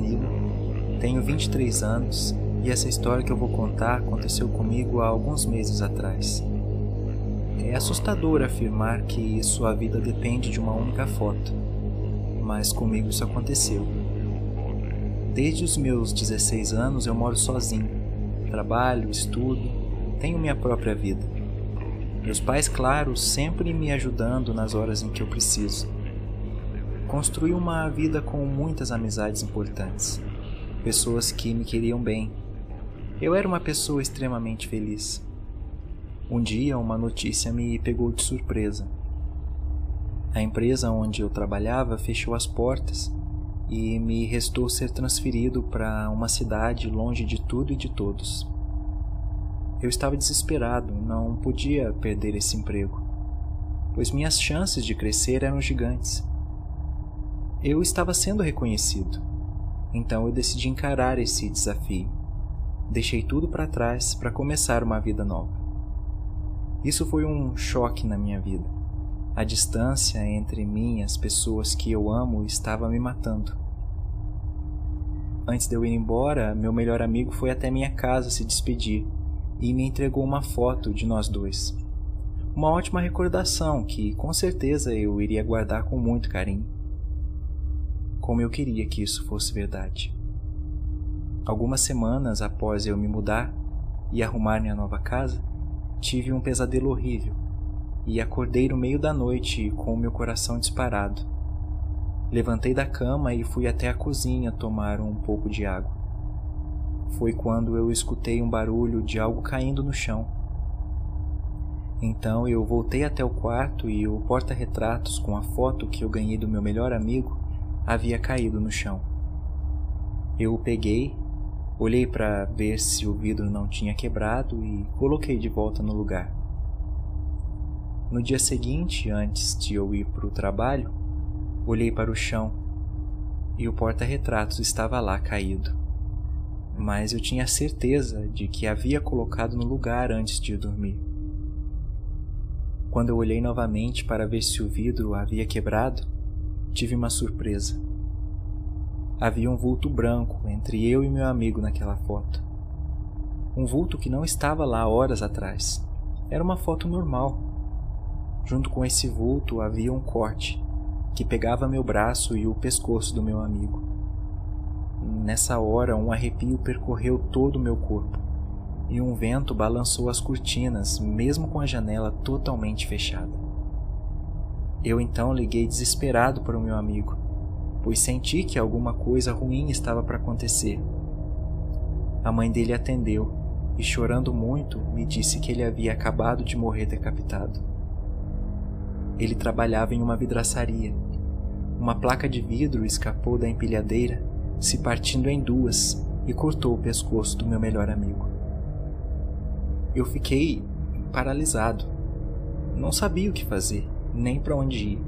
Danilo, tenho 23 anos e essa história que eu vou contar aconteceu comigo há alguns meses atrás. É assustador afirmar que sua vida depende de uma única foto, mas comigo isso aconteceu. Desde os meus 16 anos eu moro sozinho. Trabalho, estudo, tenho minha própria vida. Meus pais, claro, sempre me ajudando nas horas em que eu preciso. Construí uma vida com muitas amizades importantes, pessoas que me queriam bem. Eu era uma pessoa extremamente feliz. Um dia, uma notícia me pegou de surpresa. A empresa onde eu trabalhava fechou as portas e me restou ser transferido para uma cidade longe de tudo e de todos. Eu estava desesperado, não podia perder esse emprego, pois minhas chances de crescer eram gigantes. Eu estava sendo reconhecido, então eu decidi encarar esse desafio. Deixei tudo para trás para começar uma vida nova. Isso foi um choque na minha vida. A distância entre mim e as pessoas que eu amo estava me matando. Antes de eu ir embora, meu melhor amigo foi até minha casa se despedir e me entregou uma foto de nós dois. Uma ótima recordação que com certeza eu iria guardar com muito carinho. Como eu queria que isso fosse verdade. Algumas semanas após eu me mudar e arrumar minha nova casa, tive um pesadelo horrível e acordei no meio da noite com o meu coração disparado. Levantei da cama e fui até a cozinha tomar um pouco de água. Foi quando eu escutei um barulho de algo caindo no chão. Então eu voltei até o quarto e o porta-retratos com a foto que eu ganhei do meu melhor amigo havia caído no chão. Eu o peguei, olhei para ver se o vidro não tinha quebrado e coloquei de volta no lugar. No dia seguinte, antes de eu ir para o trabalho, olhei para o chão e o porta-retratos estava lá caído. Mas eu tinha certeza de que havia colocado no lugar antes de dormir. Quando eu olhei novamente para ver se o vidro havia quebrado, tive uma surpresa. Havia um vulto branco entre eu e meu amigo naquela foto. Um vulto que não estava lá horas atrás. Era uma foto normal. Junto com esse vulto havia um corte que pegava meu braço e o pescoço do meu amigo. Nessa hora, um arrepio percorreu todo o meu corpo e um vento balançou as cortinas, mesmo com a janela totalmente fechada. Eu então liguei desesperado para o meu amigo, pois senti que alguma coisa ruim estava para acontecer. A mãe dele atendeu e, chorando muito, me disse que ele havia acabado de morrer decapitado. Ele trabalhava em uma vidraçaria. Uma placa de vidro escapou da empilhadeira, se partindo em duas, e cortou o pescoço do meu melhor amigo. Eu fiquei paralisado. Não sabia o que fazer nem para onde ir.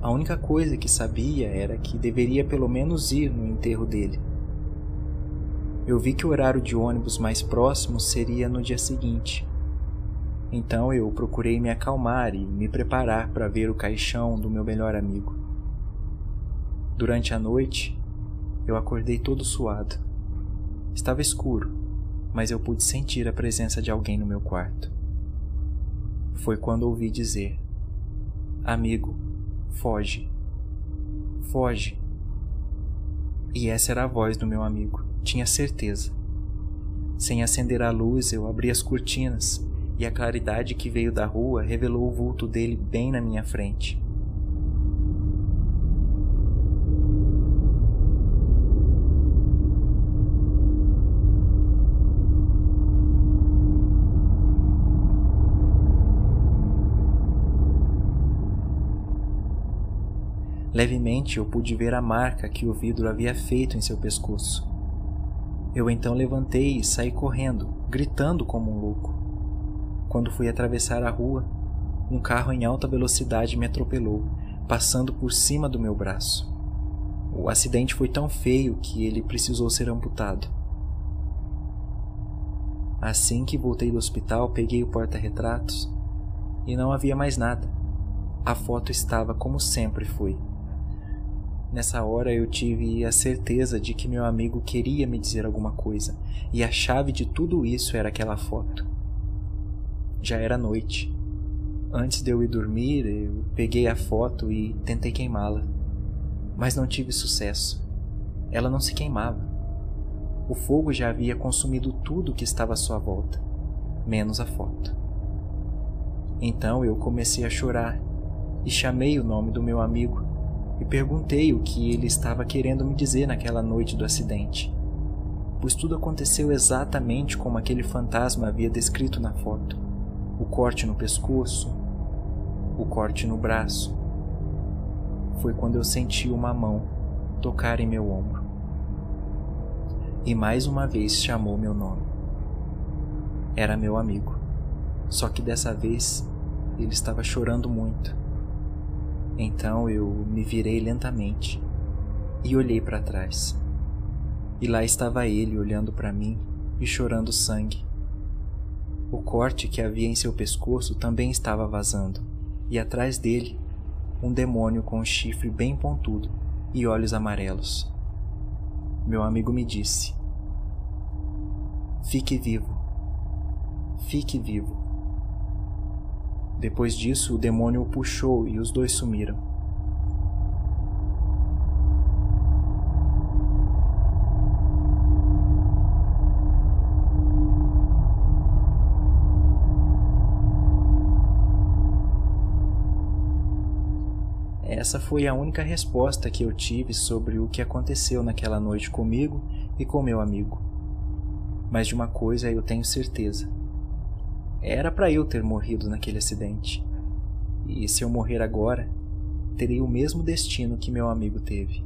A única coisa que sabia era que deveria pelo menos ir no enterro dele. Eu vi que o horário de ônibus mais próximo seria no dia seguinte. Então eu procurei me acalmar e me preparar para ver o caixão do meu melhor amigo. Durante a noite, eu acordei todo suado. Estava escuro, mas eu pude sentir a presença de alguém no meu quarto. Foi quando ouvi dizer: Amigo, foge. Foge. E essa era a voz do meu amigo, tinha certeza. Sem acender a luz, eu abri as cortinas e a claridade que veio da rua revelou o vulto dele bem na minha frente. Levemente eu pude ver a marca que o vidro havia feito em seu pescoço. Eu então levantei e saí correndo, gritando como um louco. Quando fui atravessar a rua, um carro em alta velocidade me atropelou, passando por cima do meu braço. O acidente foi tão feio que ele precisou ser amputado. Assim que voltei do hospital, peguei o porta-retratos e não havia mais nada. A foto estava como sempre foi Nessa hora eu tive a certeza de que meu amigo queria me dizer alguma coisa, e a chave de tudo isso era aquela foto. Já era noite. Antes de eu ir dormir, eu peguei a foto e tentei queimá-la, mas não tive sucesso. Ela não se queimava. O fogo já havia consumido tudo que estava à sua volta, menos a foto. Então eu comecei a chorar e chamei o nome do meu amigo e perguntei o que ele estava querendo me dizer naquela noite do acidente, pois tudo aconteceu exatamente como aquele fantasma havia descrito na foto: o corte no pescoço, o corte no braço. Foi quando eu senti uma mão tocar em meu ombro. E mais uma vez chamou meu nome. Era meu amigo, só que dessa vez ele estava chorando muito. Então eu me virei lentamente e olhei para trás. E lá estava ele olhando para mim e chorando sangue. O corte que havia em seu pescoço também estava vazando, e atrás dele, um demônio com um chifre bem pontudo e olhos amarelos. Meu amigo me disse: Fique vivo, fique vivo. Depois disso, o demônio o puxou e os dois sumiram. Essa foi a única resposta que eu tive sobre o que aconteceu naquela noite comigo e com meu amigo. Mas de uma coisa eu tenho certeza era para eu ter morrido naquele acidente. E se eu morrer agora, terei o mesmo destino que meu amigo teve.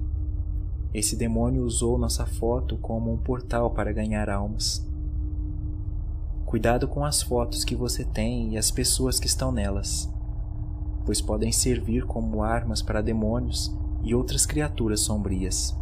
Esse demônio usou nossa foto como um portal para ganhar almas. Cuidado com as fotos que você tem e as pessoas que estão nelas, pois podem servir como armas para demônios e outras criaturas sombrias.